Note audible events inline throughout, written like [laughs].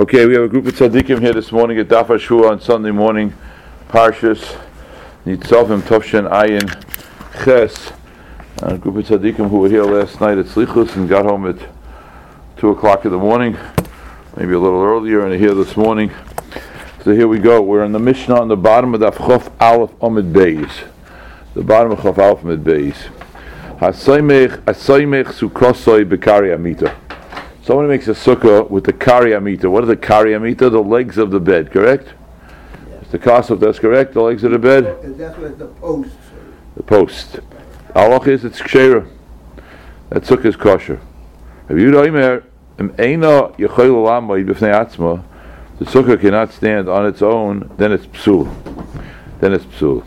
Okay, we have a group of tzaddikim here this morning at Daf on Sunday morning. Parshas Nitzavim Tovshin Ayin Ches. A group of tzaddikim who were here last night at Slichus and got home at 2 o'clock in the morning, maybe a little earlier, and are here this morning. So here we go. We're in the Mishnah on the bottom of Daf Chof Aleph Omid Beis. The bottom of Chof Aleph Omid Beis. Hasaymech Sukrosoi Bekari. Someone makes a sukkah with the kari amita. What are the kari amita? The legs of the bed, correct? Yes. The kasuf, that's correct. The legs of the bed. That's what the post. The post. Allah is it's kshera. That sukkah is kosher. If you don't hear, eina yechol lamoid b'fnei atzma, the sukkah cannot stand on its own. Then it's psul. Then it's psul.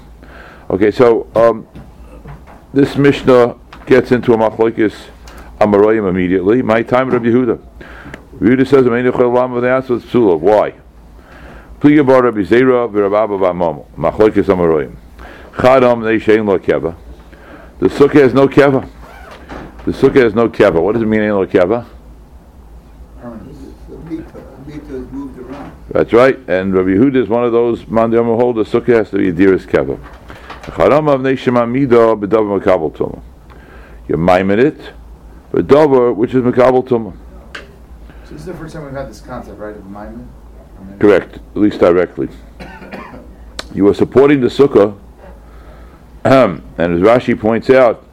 Okay, so um, this Mishnah gets into a machlokes Amarayim immediately. My time, Rabbi Yehuda. Yehuda says. Why? Pliya bar Rabbi Zera v'Rabba v'Amam. Machlokes Amarayim. Chadam ne'shein lo keva. The sukkah has no keva. The sukkah has no keva. What does it mean, ain't lo keva? That's right. And Rabbi Yehuda is one of those mandiyam hold the sukkah has to be dearest keva. Chadam av ne'shem amidah b'dav makabel tumah. You mime it a dover which is Mekabal Tumah. So this is the first time we've had this concept, right, of Maimon? Correct, at least directly. you are supporting the Sukkah, [clears throat] and as Rashi points out,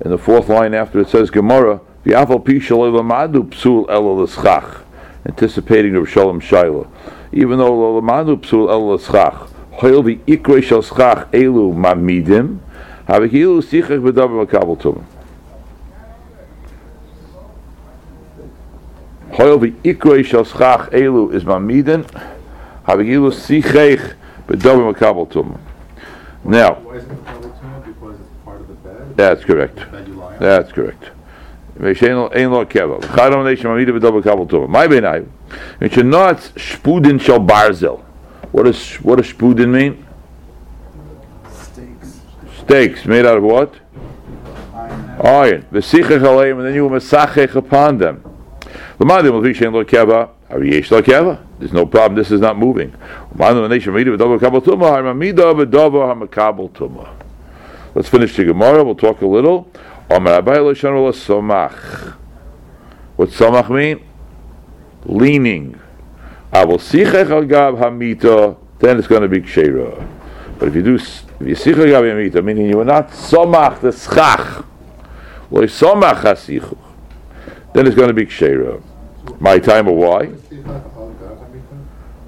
in the fourth line after it says Gemara, the afal pishal elamadu psul anticipating the Shalom Shaila. Even though lamadu psul el l'schach, hoil the ikre shel schach elu mamidim, havikilu sichach b'davar makabel tumah. Hoil vi ikroi shel schach elu is mamiden, havigilu sichech bedovim makabel tumah. Now, that's correct. That's correct. Ein lo keva. Chadam neish mamida bedovim makabel tumah. My benai, it should not spudin shel barzel. What does what does spudin mean? Steaks. Steaks made out of what? Iron. Iron. V'sichech aleim, and then you will masachech upon them. There's no problem. This is not moving. Let's finish the Gemara. We'll talk a little. What samach mean? Leaning. Then it's going to be kshera. But if you do, if you sicha gav hamita, meaning you are not samach the schach, then it's going to be kshera. My time or why?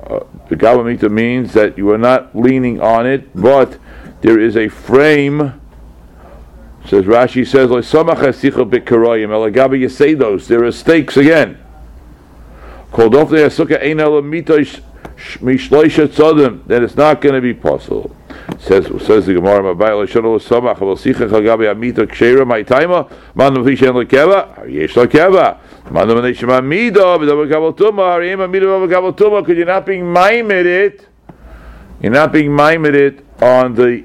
Uh, the Gavamita means that you are not leaning on it, but there is a frame. Says Rashi says, those. There are stakes again. Called off the then it's not going to be possible. Says says the Gemara, "Mabayla shanu samach aval sicha chagabi amita kshera my timer man of vishen lekeva yesh lekeva because you're not being maimed it you're not being maimed it on the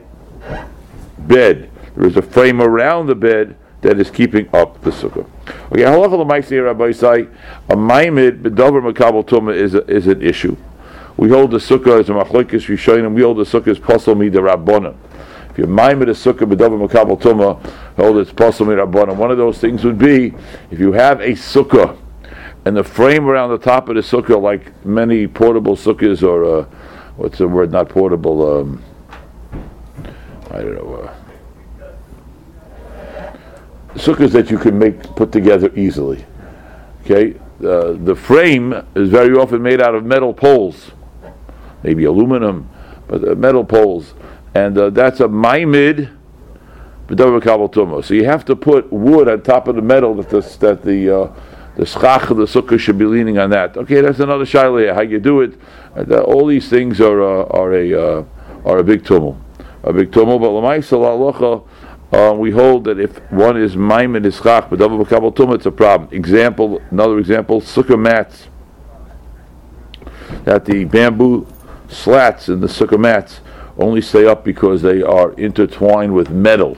bed there is a frame around the bed that is keeping up the sukkah. Okay, halacha l'maisi Rabbi say a maimed b'davar makabel tuma is a, is an issue. We hold the sukkah as a machlokes rishonim. We hold the sukkah as pasal mi rabbanon. If you're maimed a sukkah b'davar makabel tuma, hold it's pasal mi rabbanon. One of those things would be if you have a sukkah and the frame around the top of the sukkah, like many portable sukkahs or uh, what's the word? Not portable. Um, I don't know. Uh, sukkahs that you can make put together easily. Okay, uh, the frame is very often made out of metal poles, maybe aluminum, but uh, metal poles, and uh, that's a maimid So you have to put wood on top of the metal that the that the uh, the schach of the sukkah should be leaning on that. Okay, that's another shaila. How you do it? Uh, all these things are uh, are a are a big tumul, a big tumul. But l'maisa uh, we hold that if one is maim and ischach, but double kabel it's a problem. Example, another example, sukkah mats. That the bamboo slats in the sukkah mats only stay up because they are intertwined with metal.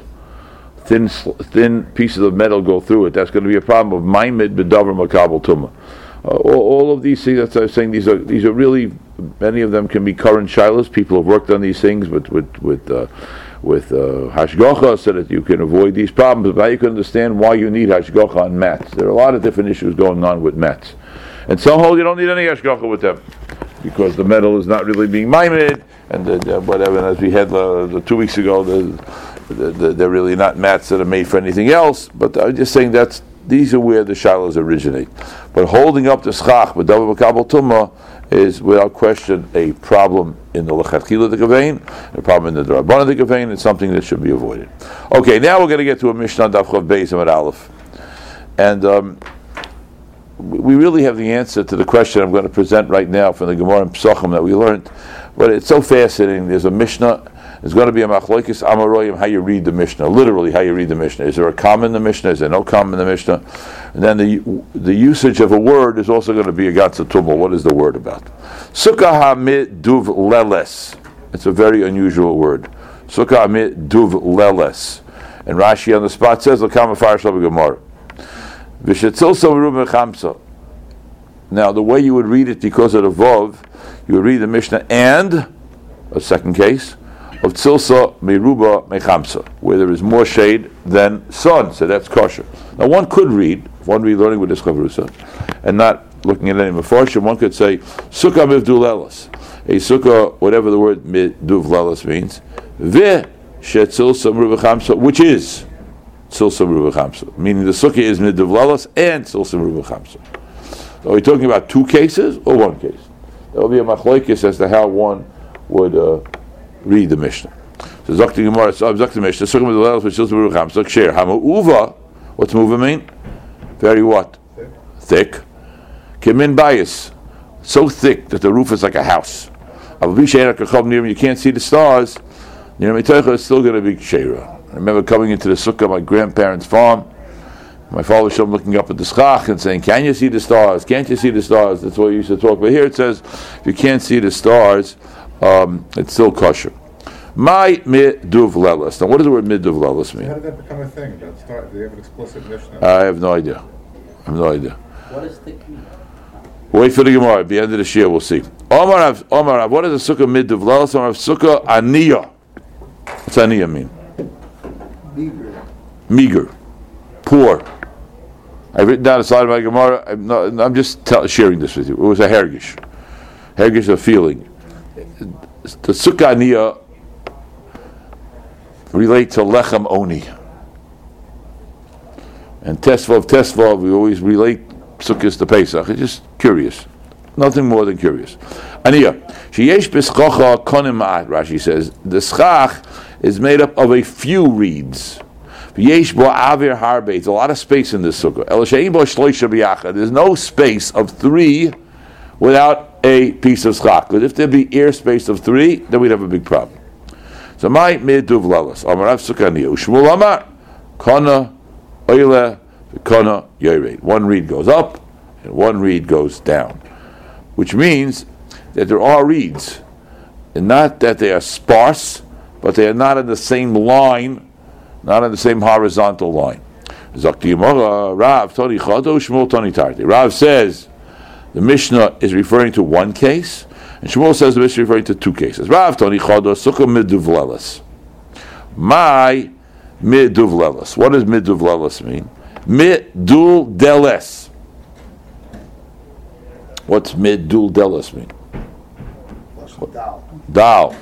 Thin, thin pieces of metal go through it. That's going to be a problem of maimid bedavar makabel tumah. Uh, all, all of these things, that's what I was saying, these are, these are really, many of them can be current shilas. People have worked on these things with, with, with, uh, with uh, hashgacha so that you can avoid these problems. But now you can understand why you need hashgacha on mats. There are a lot of different issues going on with mats. And some hold you don't need any hashgacha with them because the metal is not really being mimed and the, the, whatever. And as we had uh, two weeks ago, the, they're really not mats that are made for anything else. But I'm just saying that's these are where the shilas originate. But holding up the schach with double makabel tumah is without question a problem in the lechatchila the gavain, a problem in the drabbana the gavain. It's something that should be avoided. Okay, now we're going to get to a mishnah daf chav beis and aleph, and. Um, we really have the answer to the question I'm going to present right now from the Gemara and Psachim that we learned. But it's so fascinating. There's a Mishnah. There's going to be a Machlokes Amaroyim how you read the Mishnah. Literally, how you read the Mishnah. Is there a comma in the Mishnah? Is there no comma in the Mishnah? And then the the usage of a word is also going to be a Gatzatumel. What is the word about? Sukkah duv leles. It's a very unusual word. Sukkah duv leles. And Rashi on the spot says, "L'kama far Gemara." Now, the way you would read it because of the Vov, you would read the Mishnah and a second case of Tzilsa Meruba Mechamsa, where there is more shade than sun, so that's kosher. Now, one could read, one read learning with this Chavrusa, and not looking at any Mefarshim, one could say, Sukkah Mivdulelas, a Sukkah, whatever the word Mivdulelas means, Ve Shetzilsa Meruba Chamsa, which is Silsa Ruba Chamsa. Meaning the sukkah is midivlalas and Silsa Ruba Chamsa. Are we talking about two cases or one case? There will be a machlokes as to how one would uh, read the Mishnah. So Zakti Gemara, Zakti Mishnah, Sukkah midivlalas with Silsa Ruba Chamsa. Share Hama Uva. What's Uva mean? Very what? Thick. Kimin bias. So thick that the roof is like a house. You can't see the stars. You it's still going to be Shera. I remember coming into the sukkah, my grandparents' farm. My father showed looking up at the schach and saying, "Can you see the stars? Can't you see the stars?" That's what he used to talk. But here it says, if you can't see the stars, um, it's still kosher. My miduv lelis. Now, what does the word miduv lelis mean? How did that become a thing? That start, do they have an explicit mission? I have no idea. I have no idea. What is the key? Wait for the Gemara. At the end of the year, we'll see. Omar, Omar, what is a sukkah miduv lelis? Omar, sukkah aniyah. What's aniyah mean? Meager. Meager. Poor. I've written down a slide of my Gemara. I'm, not, I'm just tell, sharing this with you. It was a hergish. Hergish, a feeling. The Sukkah relate to Lechem Oni. And Tesvav, Tesvav, we always relate Sukkahs to Pesach. It's just curious. Nothing more than curious. Aniyah. Sheyesh b'schacha konim Rashi says. The schach is made up of a few reeds. Yesh bo avir harbe. It's a lot of space in this sukkah. El bo shloisha. There's no space of three without a piece of schach. Because if there be air space of three, then we'd have a big problem. So my miduv lalas. Amarav sukkani. Ushmul amar. Kana oile. Kana yored. One reed goes up and one reed goes down. Which means that there are reeds. And not that they are sparse, but they are not in the same line, not in the same horizontal line. Rav says the Mishnah is referring to one case, and Shmuel says the Mishnah is referring to two cases. Rav Toni Chado Sukkah Miduvlelis. My Miduvlelis. What does Miduvlelis mean? Midul Deles. What's Midul Deles mean? Dal. Dal.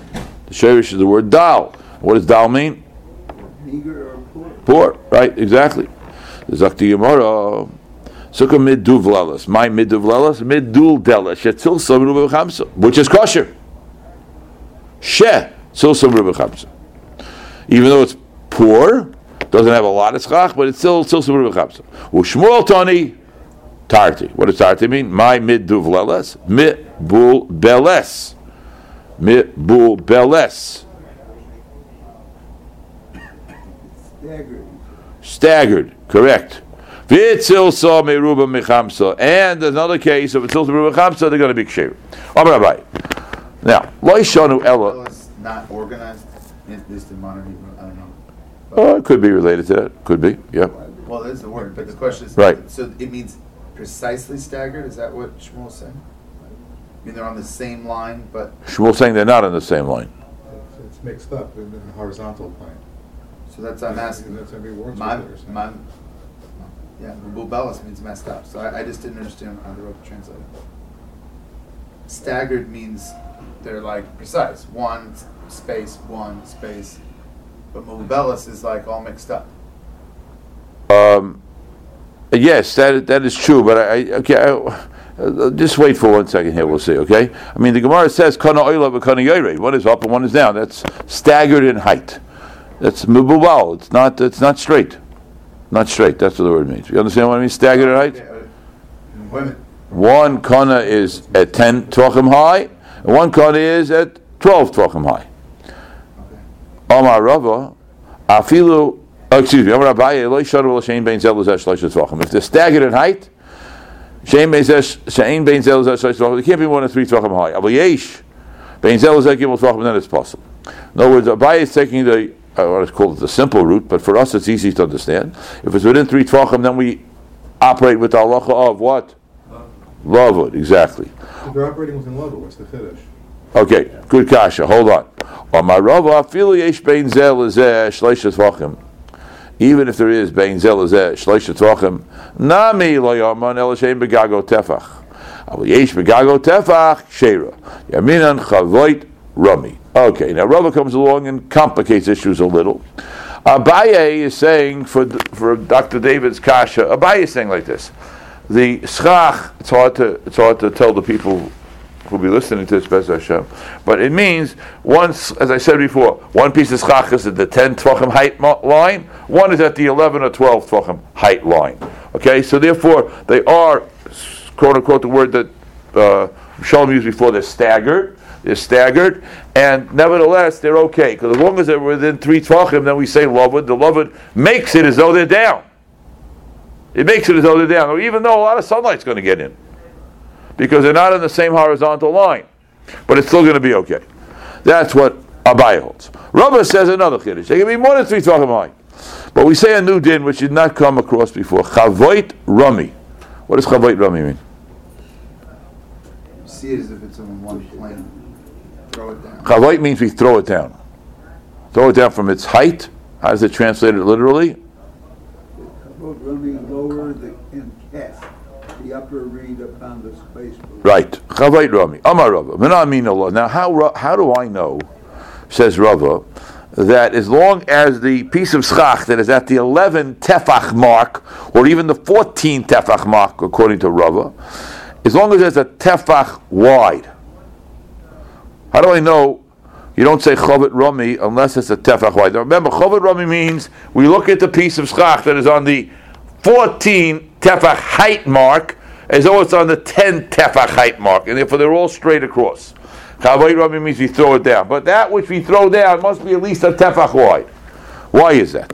The shirish is the word dal. What does dal mean? Meager or poor. Poor, right? Exactly. The Zakti Yomara. Sukkah midduv lelas. My midduv lelas, middul delas. Shetzil some chamsa, which is kosher. She tzil some chamsa. Even though it's poor, doesn't have a lot of schach, but it's still still some chamsa. Ushmuel tani tarti. What does tarti mean? My midduv lelas, mitbul beles. Mibu beles. Staggered. Staggered, correct. Vitzil saw meruba mechamsa. And another case of vitzil meruba mechamsa, they're going to be kshev. Rabbi. Now, loishanu ella. Well, it's not organized. Is this the modern I don't know. Oh, it could be related to that. Could be. Yeah. Well, that's the word, but the question is. Right. So it means precisely staggered? Is that what Shmuel's saying? I mean, they're on the same line, but Shmuel's saying they're not on the same line. It's- It's mixed up in the horizontal plane. so that's I'm asking. That's gonna be words My, with it or something. my, yeah, Bubellis means messed up. So I, I just didn't understand how the Rebbe translated. Staggered means they're like precise. One space, one space. But Mubellis is like all mixed up. Um, yes, that that is true. But I, I okay. I, uh, just wait for one second here. We'll see. Okay. I mean, the Gemara says kana oila kana yored. One is up and one is down. That's staggered in height. That's mububal. It's not. It's not straight. Not straight. That's what the word means. You understand what I mean? Staggered in height. Okay, Wait a minute. One kana is at ten tvachim high, and one kana is at twelve tvachim high. Okay. Amar Rava, afilu. Oh, excuse me. Amar Abaye, lo yishadu lo shein bein zel shlosh tvachim. If they're staggered in height, shein bein zesh shein bein zel lezesh shlosh tvachim. They can't be more than three tvachim high. Aval yesh bein zel lezeh gimel tvachim. Then it's possible. In other words, Abaye is taking the Uh, I want to call it the simple route, but for us it's easy to understand. If it's within three tvachim, then we operate with the halacha of what? Lavud, exactly. If they're operating within level, what's the Kiddush? Okay, good kasha. Hold on. Amar Rava, afilu yesh bein zel lezeh shlosh tvachim. Even if there is bein zel lezeh shlosh tvachim, nami lo yaman el shein begago tefach. Aval yesh begago tefach sheira. Yaminan chavoit rami. Okay, now Rava comes along and complicates issues a little. Abaye is saying for for Dr. David's kasha. Abaye is saying like this: the schach. It's hard to it's hard to tell the people who'll be listening to this Bez Hashem. But it means once, as I said before, one piece of schach is at the 10 tvachim height line, one is at the 11 or 12 tvachim height line. Okay, so therefore they are, quote unquote, the word that uh, Shalom used before, they're staggered. They're staggered, and nevertheless they're okay because as long as they're within three tvachim, then we say lovud. The lovud makes it as though they're down. It makes it as though they're down, even though a lot of sunlight's going to get in because they're not in the same horizontal line. But it's still going to be okay. That's what Abaye holds. Rava says another chiddush. They can be more than three tvachim high. But we say a new din which did not come across before. Chavoit Rami. What does Chavoit Rami mean? See it as if it's on one plane. Throw it down. Chavoit means we throw it down. Throw it down from its height. How does it translate it literally? Lower the, in cast, the upper reed upon the space. below. Right. Chavoit Rami. Amar Rava. Now, how, how do I know, says Rava, that as long as the piece of schach that is at the 11 tefach mark, or even the 14 tefach mark, according to Rava, as long as it's a tefach wide, how do I know you don't say Chovit Rami unless it's a tefach wide? Remember, Chovit Rami means we look at the piece of schach that is on the 14 tefach height mark as though it's on the 10 tefach height mark, and therefore they're all straight across. Chavayit Rami means we throw it down, but that which we throw down must be at least a tefach wide. Why is that?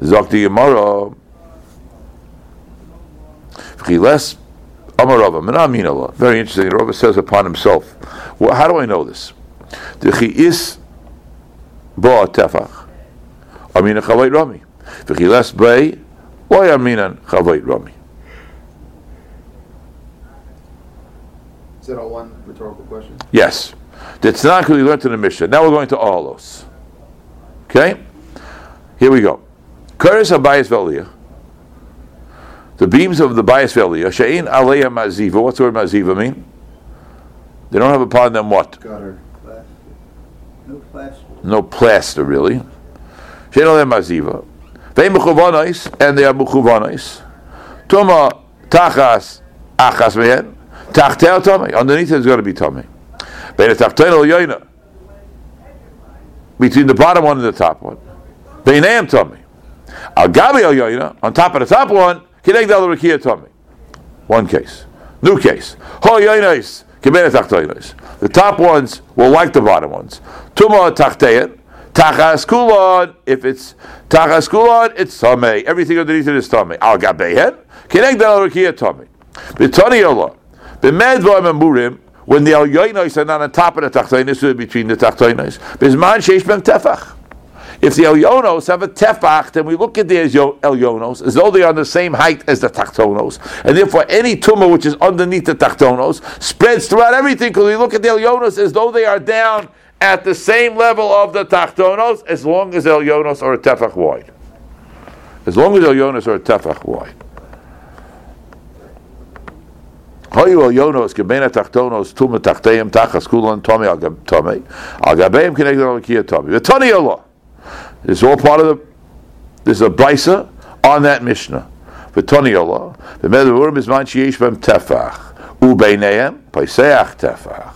Zakti Yamara. Chiles Amarava. Menamin Allah. Very interesting. Rava says upon himself. Well, how do I know this? The chi is ba tefach. Amina chavayit Rami. V'chiles bay. Why aminan chavayit Rami? Is that all one rhetorical question? Yes. The Tanakh we learned in the Mishnah. Now we're going to Alos. Okay? Here we go. Kuris Abayas Velia. The beams of the bias valley, She'in Aleya Maziva. What's the word Maziva mean? They don't have upon them what? Gutter. No plastic. No plaster, really. She'in Aleya Maziva. They and they are mechuvanais. Tuma tachas achas mehen. Tachteo tummy. Underneath it is going to be tummy. Between the bottom one and the top one. Beinam tummy. Al gabi on top of the top one, kineg dal rekia tummy. One case. New case. Ho yoinais, kibenet tachtoinais. The top ones will like the bottom ones. Tuma tachtein, tachas kulon. If it's tachas kulon, it's tummy. Everything underneath it is tummy. Al gabehen, kineg dal rekia tummy. B'tani Allah. B'medvar memurim, when the alyoinos are not on top of the tachtoinos, so between the tachtoinos. Bizman sheish bem tefach. If the Elyonos have a tefach, then we look at the Elyonos as though they are on the same height as the tachtonos, and therefore any tumor which is underneath the tachtonos spreads throughout everything because we look at the Elyonos as though they are down at the same level of the tachtonos as long as Elyonos are a tefach wide. As long as Elyonos are a tefach wide. Hoyu gebena tachtonos tachas al al Allah. Is all part of the. This is a brisa on that Mishnah. The Tani Allah. The medavurim is man sheyesh bem tefach ubeineim paiseach tefach.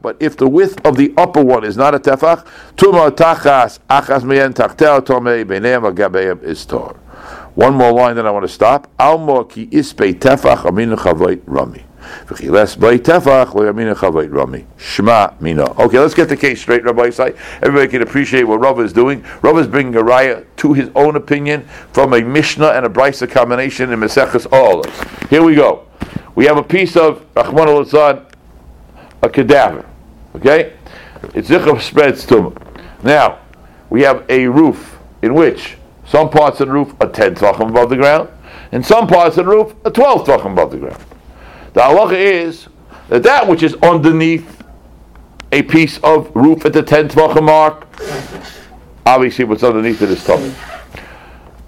But if the width of the upper one is not a tefach, tuma tachas achas meyen tachtel tomei beineim agabeim is tor. One more line, then I want to stop. Almo ki ispe tefach aminu chavayit rami. Okay, let's get the case straight, Rabbi Isai. Everybody can appreciate what Rav is doing. Rav is bringing a raya to his own opinion from a Mishnah and a Brisa combination in Meseches Olas. Here we go. We have a piece of Rahman al a cadaver. Okay? It's Zichar spreads tumah. Now, we have a roof in which some parts of the roof are 10 tvachim above the ground, and some parts of the roof are 12 tvachim above the ground. The halacha is that that which is underneath a piece of roof at the 10 tvachim mark, obviously what's underneath it is tummy.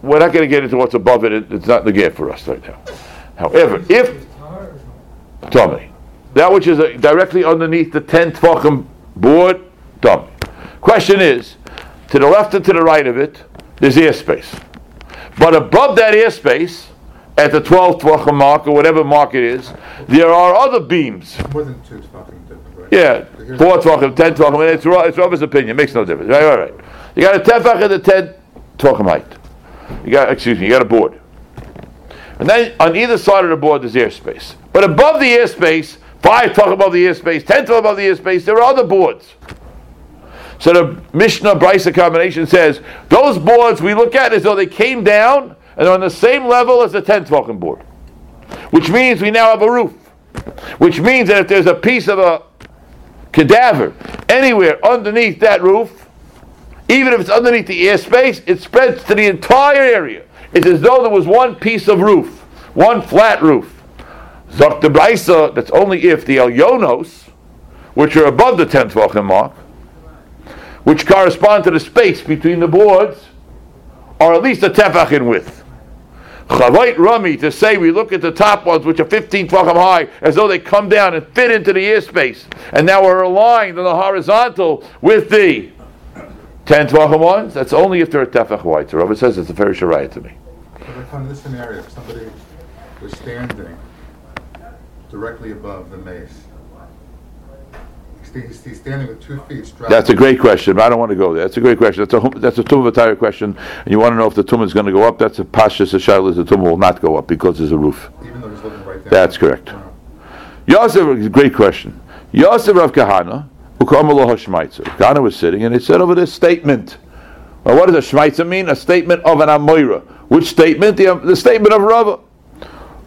We're not going to get into what's above it, it's not the gift for us right now. However, if tummy, that which is uh, directly underneath the 10 tvachim board, tummy. Question is, to the left and to the right of it, there's airspace. But above that airspace, at the 12th tvachim mark or whatever mark it is, there are other beams. More than two fucking different, right? Yeah, four tvachim, ten tvachim. It's it's Rav's opinion. Makes no difference. Right, right, right. You got a tefach and a ten tvachim height. You got, excuse me, you got a board. And then on either side of the board there's airspace. But above the airspace, five tvachim above the airspace, ten tvachim above the airspace, there are other boards. So the Mishnah Brisa combination says those boards we look at as though they came down and on the same level as the 10 tvachim board. Which means we now have a roof. Which means that if there's a piece of a cadaver anywhere underneath that roof, even if it's underneath the airspace, it spreads to the entire area. It's as though there was one piece of roof, one flat roof. Zok Brisa, that's only if the Elyonos, which are above the 10th Vachim mark, which correspond to the space between the boards, are at least a tefach in width. Chavait Rami to say we look at the top ones which are 15 tvachim high as though they come down and fit into the airspace, and now we're aligned on the horizontal with the 10 tvachim ones. That's only if they're a tefach wide. So Rabbi says it's a very shariah to me. On this scenario, if somebody was standing directly above the mace, he's, he's standing with two feet strapped. That's a great question, but I don't want to go there. That's a great question. That's a that's a tumah question, and you want to know if the tumah is going to go up. That's a pashas a shaila. The tumah will not go up because there's a roof. Even though he's looking right down. That's correct. Wow. Yosef, great question. Yosef Rav Kahana. Kahana was sitting and he said over this statement. Well, what does a Shmaitzer mean? A statement of an Amoira. Which statement? The, the statement of Rava.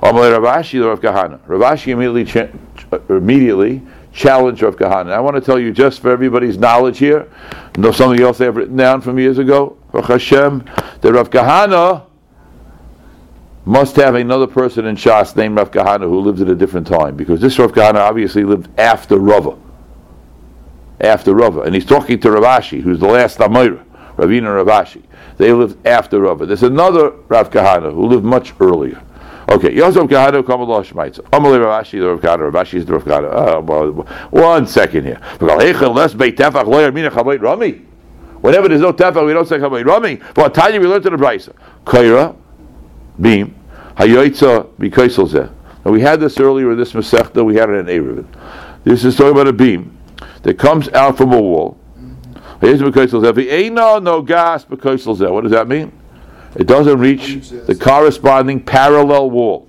Amoy Rav Ashi, Rav Kahana. Rav Ashi immediately, cha- immediately challenged Rav Kahana. I want to tell you just for everybody's knowledge here, know something else have written down from years ago, Hashem, that Rav Kahana must have another person in Shas named Rav Kahana who lived at a different time because this Rav Kahana obviously lived after Rava. After Rava. And he's talking to Rav Ashi, who's the last Amira, Ravina Rav Ashi. They lived after Rava. There's another Rav Kahana who lived much earlier. Okay, Yosef Kahana, Kamallah Shmaitza. Amalei Rav Ashi, the Rav Kahana. Rav Ashi is the Rav Kahana. Ah, well, one second here. Whenever there's no tefach, we don't say Chavay Rami. But Tanya, we learned to the Brisa. Kaira, beam, hayoitza b'kaisel. Now we had this earlier in this Masechta, we had it in Eruvin. This is talking about a beam that comes out from a wall. What does that mean? It doesn't reach the corresponding parallel wall.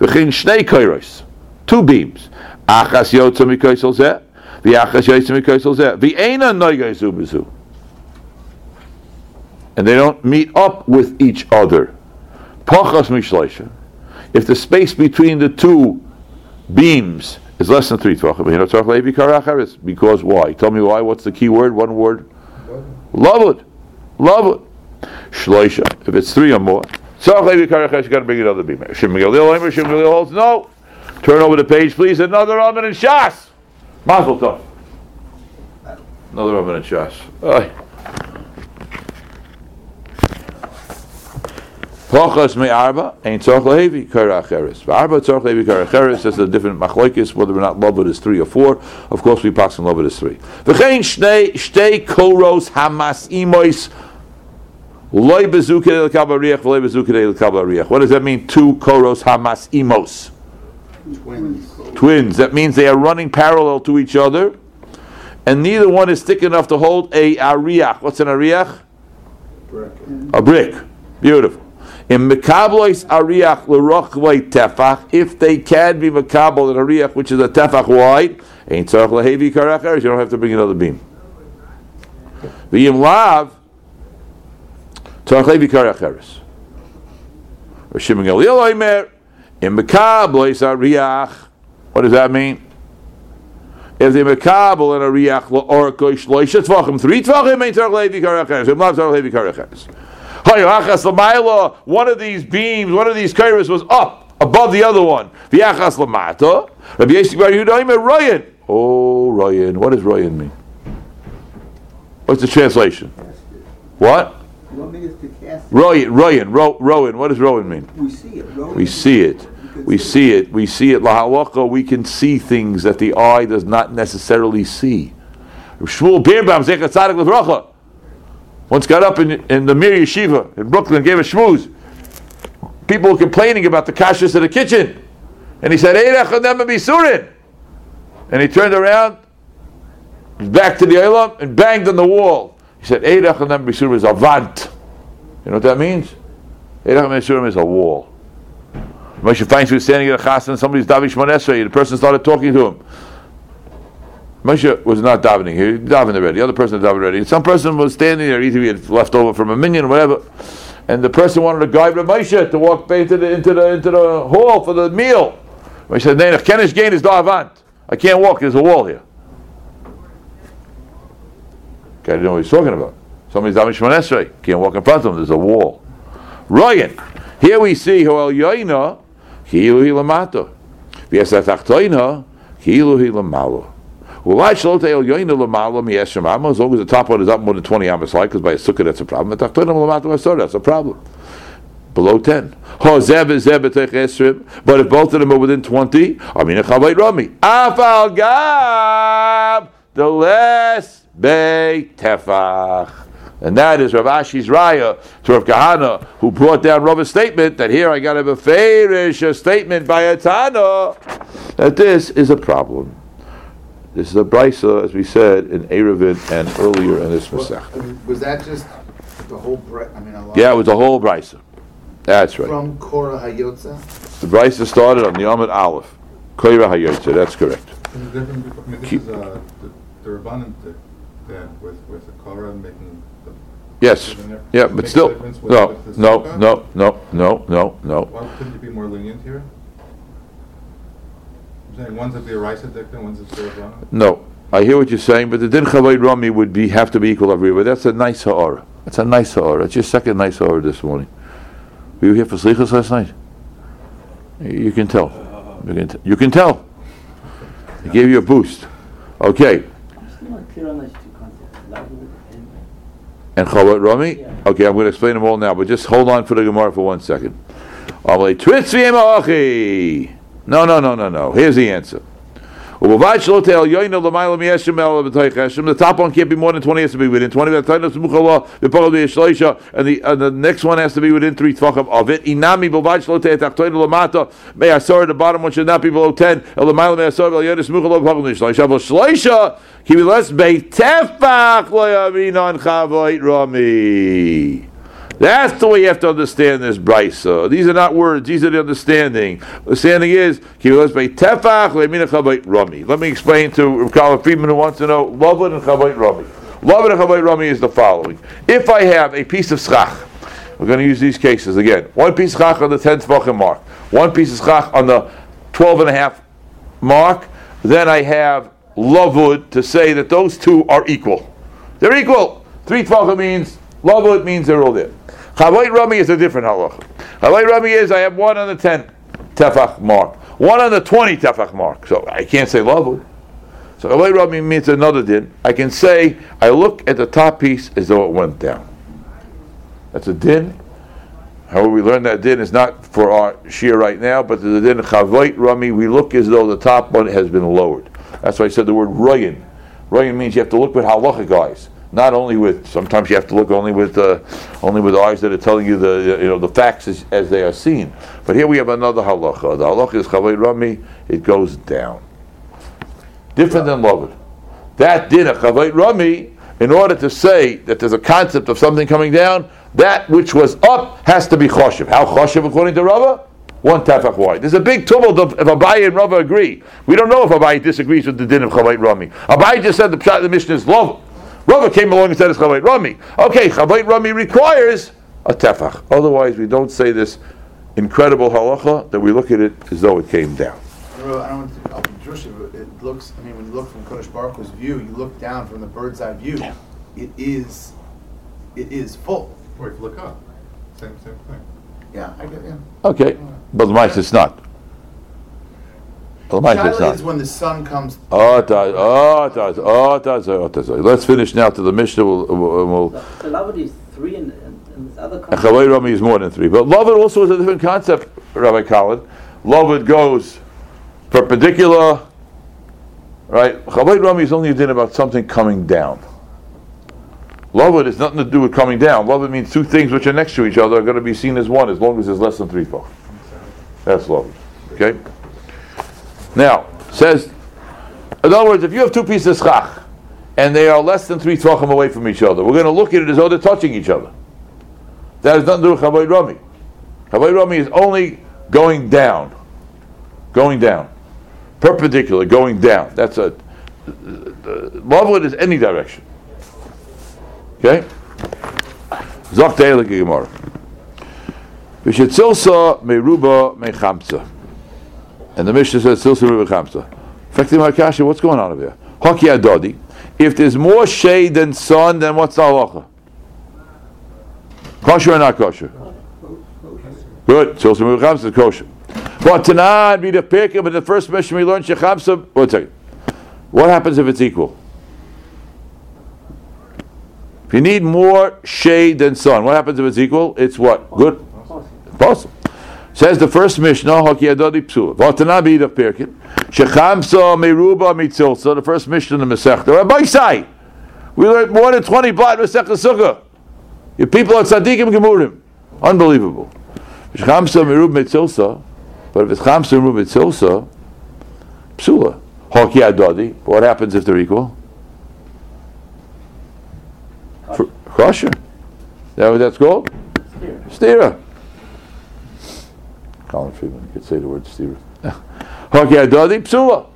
Two beams. Achas yotza b'kaisel zeh. V'achas yotza b'kaisel zeh. V'eina no gaisu b'zu. And they don't meet up with each other. Pachas mishleisha. If the space between the two beams is less than three tvachim. Because why? Tell me why. What's the key word? One word. Lavud. Lavud. Shloisha. If it's three or more. Karacheres, you got to bring another beam. Shem Galil Omer, Shem Galil holds no. Turn over the page, please. Another Raman and Shas. Mazel tov. Another Raman and Shas. Pachas me arba ain't tzarch lehevi karacheres. Arba tzarch lehevi karacheres. That's a different machlokes whether or not loved is three or four. Of course, we pass on loved is three. V'chein shnei shtei koros hamas imois What does that mean? Two koros hamas imos. Twins. Twins. That means they are running parallel to each other, and neither one is thick enough to hold a ariach. What's an ariach? A brick. Beautiful. In Mekablois Ariach L'rochvay Tefach, if they can be Mekabel in Ariach, which is a Tefach wide, ain't Tzarech Lehevi Karacheres, you don't have to bring another beam. V'yim Lav, Tzarech Lehevi Karacheres. Rishim Galil Oimer, in Mekablois Ariach, what does that mean? If they Mekabel in Ariach L'orko Shloisha Tvachim, three Tvachim, ain't Tzarech Lehevi Karacheres, V'yim Lav Tzarech Lehevi Karacheres. Hayachas l'mayla, one of these beams, one of these kairos was up above the other one. V'yachas l'mata. Rabbi Yisrael Bar Yehuda Omer Ryan. Oh, Ryan. What does Ryan mean? What's the translation? What? You want me to cast? Ryan. Ryan. Ro, Rowan. What does Rowan mean? We see it. Rowan. We see it. We see it. We see it. Lahalacha. We can see things that the eye does not necessarily see. Shmuel Tzadik once got up in, in the Mir Yeshiva in Brooklyn gave a shmooze. People were complaining about the kashrus of the kitchen. And he said, Bisurin. And he turned around, back to the Elam, and banged on the wall. He said, Eirech Chodem Bisurin is a vant. You know what that means? Eirech Chodem Bisurin is a wall. Moshe Feinstein was standing at a chassan, and somebody's Davi monesrei, the person started talking to him. Moshe was not davening. Here. He davened already. The other person davened already. And some person was standing there, either he had left over from a minion or whatever. And the person wanted to guide Moshe to walk back into the into the into the hall for the meal. Moshe said, "Nein, Kenish gain is davant. I can't walk. There's a wall here." Guy didn't know what he's talking about. Somebody's davening Shemon Esrei. Can't walk in front of him. There's a wall. Ryan. Here we see Hoel Yoina, Kilu Hilamato. V'yasat Achtoina, Kilu Hilamalo. Well, why shall tell yoinu lamala mi as long as the top one is up more than twenty amas like, because by a sukkah that's a problem. The tachtonim lamata masor that's a problem. Below ten. But if both of them are within twenty, I mean a rami. Afal gab the less bay tefach. And that is Rav Ashi's raya to Rav Kahana, who brought down Rav's statement that here I got to have a fairish a statement by a Tana that this is a problem. This is a brisa, as we said in Eruvin and earlier in this Masech. Was that just the whole? Bre- I mean, a lot. Yeah, it was a whole brisa. That's right. From Korah Hayotza. The brisa started on the Amid Aleph. Koira Hayotze, that's correct. Is it different, I mean, this Keep- is, uh, the, the Rabbanan did that with, with the Korah making the. Yes. Yeah, but make still, difference with- no, with the no, sukkah? no, no, no, no, no. Why couldn't you be more lenient here? I'm saying one's at the Eraisa dictum, one's at the Rabbanan. No, I hear what you're saying, but the din chavayit rami would be have to be equal everywhere. That's a nice ha'ara. That's a nice ha'ara. That's your second nice ha'ara this morning. Were you here for slichas last night? You can tell. You can, t- you can tell. He gave you a boost. Okay, Still not clear on those two concepts. Lavud and and chavayit rami. Yeah. Okay, I'm going to explain them all now, but just hold on for the gemara for one second. No, no, no, no, no. Here's the answer. The top one can't be more than 20, has to be within 20. V'taynos muchala v'pogel v'yeshloisha. And the, and the next one has to be within three tvachim of it. May asor, the bottom one should not be below 10. El l'mayla may lo yaminon chavoit rami. That's the way you have to understand this brisa. These are not words; these are the understanding. The understanding is rami. Let me explain to Kallah Friedman who wants to know lovin and chavayit rami. Lovin and chavayit rami is the following: If I have a piece of schach, we're going to use these cases again. One piece of schach on the tenth tvachim mark, one piece of schach on the twelve and a half mark. Then I have lavud to say that those two are equal. They're equal. three tvachim means lavud means they're all there. Chavayit Rami is a different halacha. Chavayit Rami is I have one on the ten tefach mark, one on the twenty tefach mark. So I can't say lavud. So Chavayit Rami means another din. I can say I look at the top piece as though it went down. That's a din. However, we learn that din is not for our shear right now, but the din chavayit rami, we look as though the top one has been lowered. That's why I said the word royan. Royan means you have to look with halachic eyes, not only with. Sometimes you have to look only with uh, only with eyes that are telling you the you know the facts as, as they are seen. But here we have another halacha. The halacha is chavayit rami. It goes down. Different than loved. That din of chavayit rami, in order to say that there's a concept of something coming down, that which was up has to be choshev. How choshev according to Rava? One tefach wide. There's a big tumult of if Abaye and Rava agree. We don't know if Abaye disagrees with the din of Rami. Abaye just said the pshat of the Mishnah is love. Rava came along and said it's Chavayit Rami. Okay, Chavayit Rami requires a tefach. Otherwise, we don't say this incredible halacha that we look at it as though it came down. I don't want to up Jewish, but it looks. I mean, when you look from Kodesh Baruch Hu's view, you look down from the bird's eye view. It is, it is full. Or if you look up, same, same thing. Yeah, I get you. Okay, but the mice is not. The mice it's Shiloh is when the sun comes. Oh, it does. Oh, it does. Oh, it does. Oh, it does. Let's finish now to the Mishnah. We'll, we'll, we'll The, the lavud is three and, and, and other Chavay Rami is more than three. But Lovud also is a different concept, Rabbi Collin. Lovud goes perpendicular, right? Chavay Rami is only a din about something coming down. Lovud has nothing to do with coming down. Lovud means two things which are next to each other are going to be seen as one as long as there's less than three folk. That's Lovud. Okay? Now, says, in other words, if you have two pieces of schach and they are less than three tvachim away from each other, we're going to look at it as though they're touching each other. That has nothing to do with Chavay Rami. Chavay Rami is only going down. Going down. Perpendicular, going down. That's a. Lovewood is any direction. Okay? Teile Gemara. Vishitzilsa meruba mechamsa. And the Mishnah says Silsa meruba chamsa. My kasha, what's going on over here? Haki adodi. If there's more shade than sun, then what's the halacha? Kosher or not kosher? Good. So some Chamsa is kosher. But Tanan be the picker, but the first mission we learned Shechamsa. One second. What happens if it's equal? If you need more shade than sun, what happens if it's equal? It's what? Good. Possible. Says the first Mishnah, Haki Adodi Psula. V'atanan be the picker. Shechamsa meruba mitzilsa. The first Mishnah in the Masechta. Rabbi Sai. We learned more than 20 blot Masechta Sukkah. Your people are tzaddikim gemurim. Unbelievable. If Chamsa merub mitzilsa, but if it's chamsa merub mitzilsa, psula. Hoki adodi. What happens if they're equal? Fr- Kosher. That what that's called? Here. Stira. Colin Friedman could say the word adodi [laughs] psula.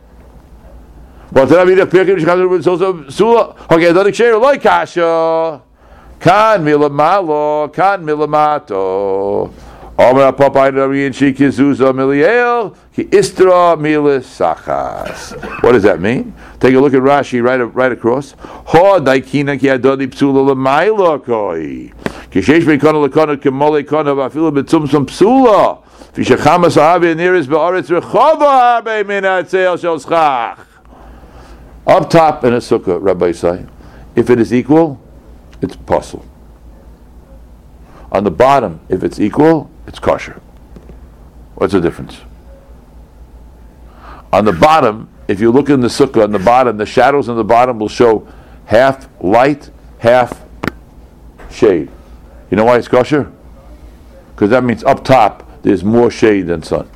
I mean the mitzilsa psula. Kasha. Kan milamalo, kan milamato. Omer and miliel ki istra. What does that mean? Take a look at Rashi right right across. Ho daikina ki psula lemailo koi. Ki sheish bekona lekona kemole kona some psula. Up top in a sukkah, Rabbi say, if it is equal, it's possible. On the bottom, if it's equal, it's kosher. What's the difference? On the bottom, if you look in the sukkah, on the bottom, the shadows on the bottom will show half light, half shade. You know why it's kosher? Because that means up top, there's more shade than sun.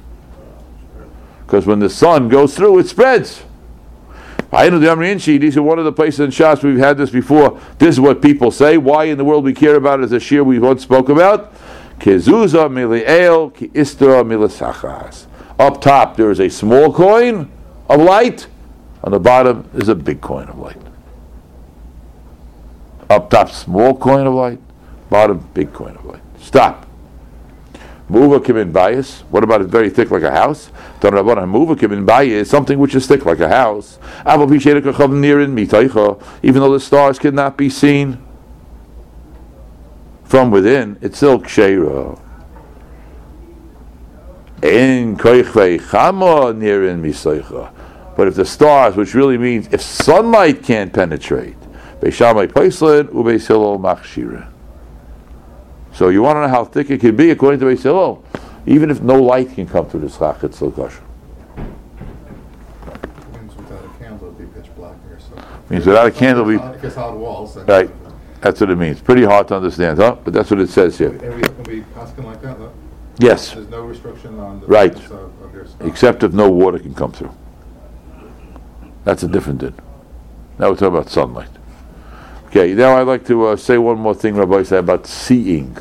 Because when the sun goes through, it spreads. I know the Amri these are one of the places in Shas we've had this before. This is what people say. Why in the world we care about it as a shear we once spoke about? Kezuza miliel ki istra milisachas. Up top there is a small coin of light. On the bottom is a big coin of light. Up top, small coin of light. Bottom, big coin of light. Stop. Muva kimin bias. What about it very thick like a house? Muva kimin bias, something which is thick like a house. Even though the stars cannot be seen. from within, it's still ksheira. In chama nirin misaycha. But if the stars, which really means if sunlight can't penetrate, beishamai paislin ubeis hillel machshira. So you want to know how thick it can be according to Beis Hillel? Even if no light can come through the schach, it's still kosher. Means without a candle, it'd be pitch black here, so. Means without a candle, we- it's hot walls. Right. That's what it means. Pretty hard to understand, huh? But that's what it says here. And we can be asking like that? Yes, There's no restriction on the. Right. Of, of except if no water can come through. That's a different din. Now we're talking about sunlight. Okay, now I'd like to uh, say one more thing, Rabbi, say about seeing.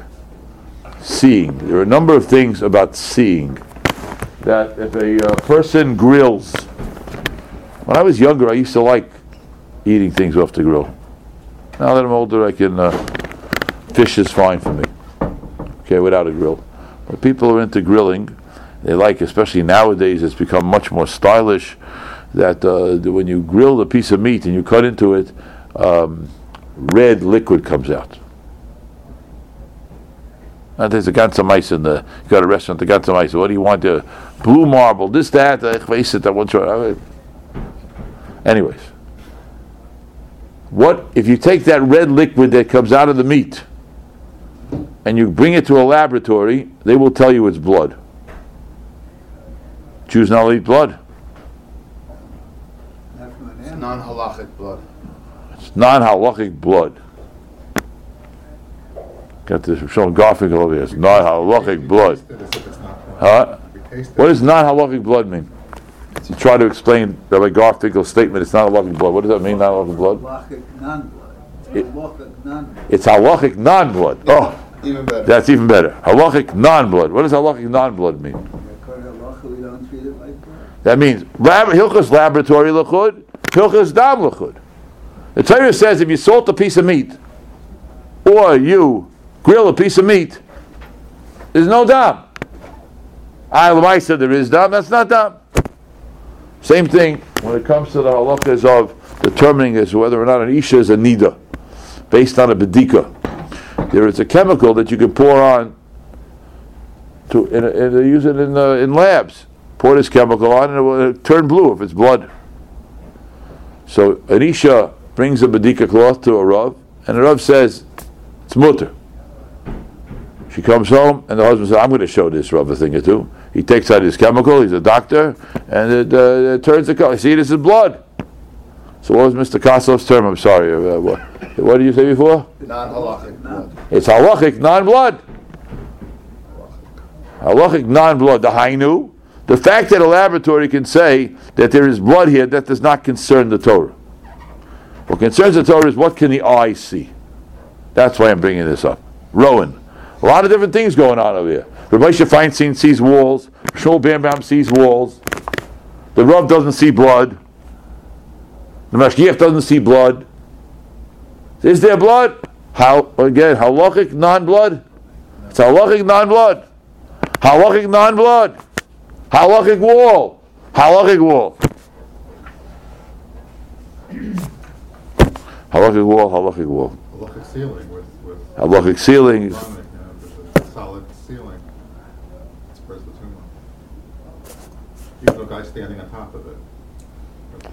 Seeing. There are a number of things about seeing that if a uh, person grills. When I was younger, I used to like eating things off the grill. Now that I'm older, I can. Uh, fish is fine for me. Okay, without a grill. But people are into grilling. They like, especially nowadays, it's become much more stylish. That uh, when you grill a piece of meat and you cut into it, um, red liquid comes out. And there's a ganze mayse in the. You got a restaurant, the ganze mayse. What do you want? The blue marble, this, that. uh, Ich weiß it. I want to. Anyways, what if you take that red liquid that comes out of the meat and you bring it to a laboratory? They will tell you it's blood. Jews not to eat blood. Not from an It's non-halachic blood. It's non-halachic blood. Got this from Sean Garfinkel over here. It's non-halachic We blood. taste it as if it's not blood. Huh? We taste it. What does non-halachic blood mean? You try to explain Rabbi Garfinkel's statement, it's not halachic blood. What does that mean, blood? Halachic non-blood. It- Halachic non-blood. It's halachic non-blood. Oh, Even better. that's even better. Halachic non-blood. What does halachic non-blood mean? According to halacha, we don't treat it like blood. That means lab, Hilchas laboratory lechud, Hilchas dam lechud. The Torah says if you salt a piece of meat, or you grill a piece of meat, there's no dam. I Lamaisa, there is dam. That's not dam. Same thing when it comes to the halachas of determining as whether or not an isha is a nida, based on a bedika. There is a chemical that you can pour on to, and, they use it in, uh, in labs pour this chemical on and it will turn blue if it's blood. So an isha brings a badika cloth to a Rav, and the Rav says, it's mutter. She comes home, and the husband says, I'm going to show this a thing or two. He takes out his chemical, he's a doctor, and it, uh, it turns the color. See, this is blood. So what was Mr. Koslov's term? I'm sorry. Uh, what, what did you say before? Non-halachic blood. It's halachic non-blood. Halachic non-blood. The hainu. The fact that a laboratory can say that there is blood here, that does not concern the Torah. What concerns the Torah is what can the eye see. That's why I'm bringing this up. Rowan. A lot of different things going on over here. The Rabbi Feinstein sees walls. Shmuel Bambam sees walls. The Rav doesn't see blood. The Mashgiach doesn't see blood. Is there blood? How again? Halachic non-blood. It's halachic non-blood. Halachic non-blood. Halachic wall. Halachic wall. Halachic wall. Halachic wall. Halachic ceiling with, with. Halachic ceiling. You know, there's a solid ceiling. It's where's the tumah? Even though guy's standing on top of it.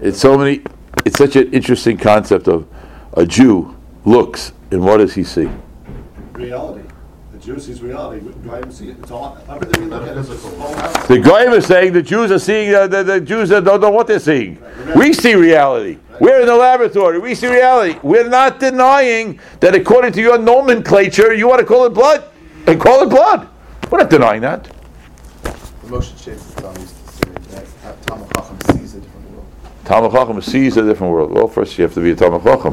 It's so many. It's such an interesting concept of a Jew looks and what does he see? reality. The Jew sees reality. We try to see it. It's all, everything we look at is a whole. The Goyim is saying the Jews are seeing, uh, the, the Jews don't know what they're seeing. We see reality. We're in the laboratory. We see reality. We're not denying that according to your nomenclature, you want to call it blood, and call it blood. We're not denying that. The Moshe Shaffer used to say that Talmid Chacham sees a different world. Talmid Chacham sees a different world. Well, first you have to be a Talmid Chacham.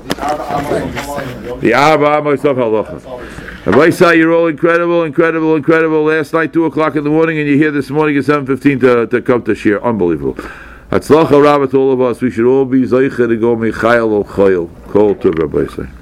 The Arba Amos, The Arba of Halacha. That's all we say. Rabbi Say, you're all incredible, incredible, incredible. Last night, 2 o'clock in the morning, and you're here this morning at 7.15 to, to come to share. Unbelievable. Hatzlacha Rabbah to all of us. We should all be Zaycha to go mechayil el chayil. Call to Rabbi Say.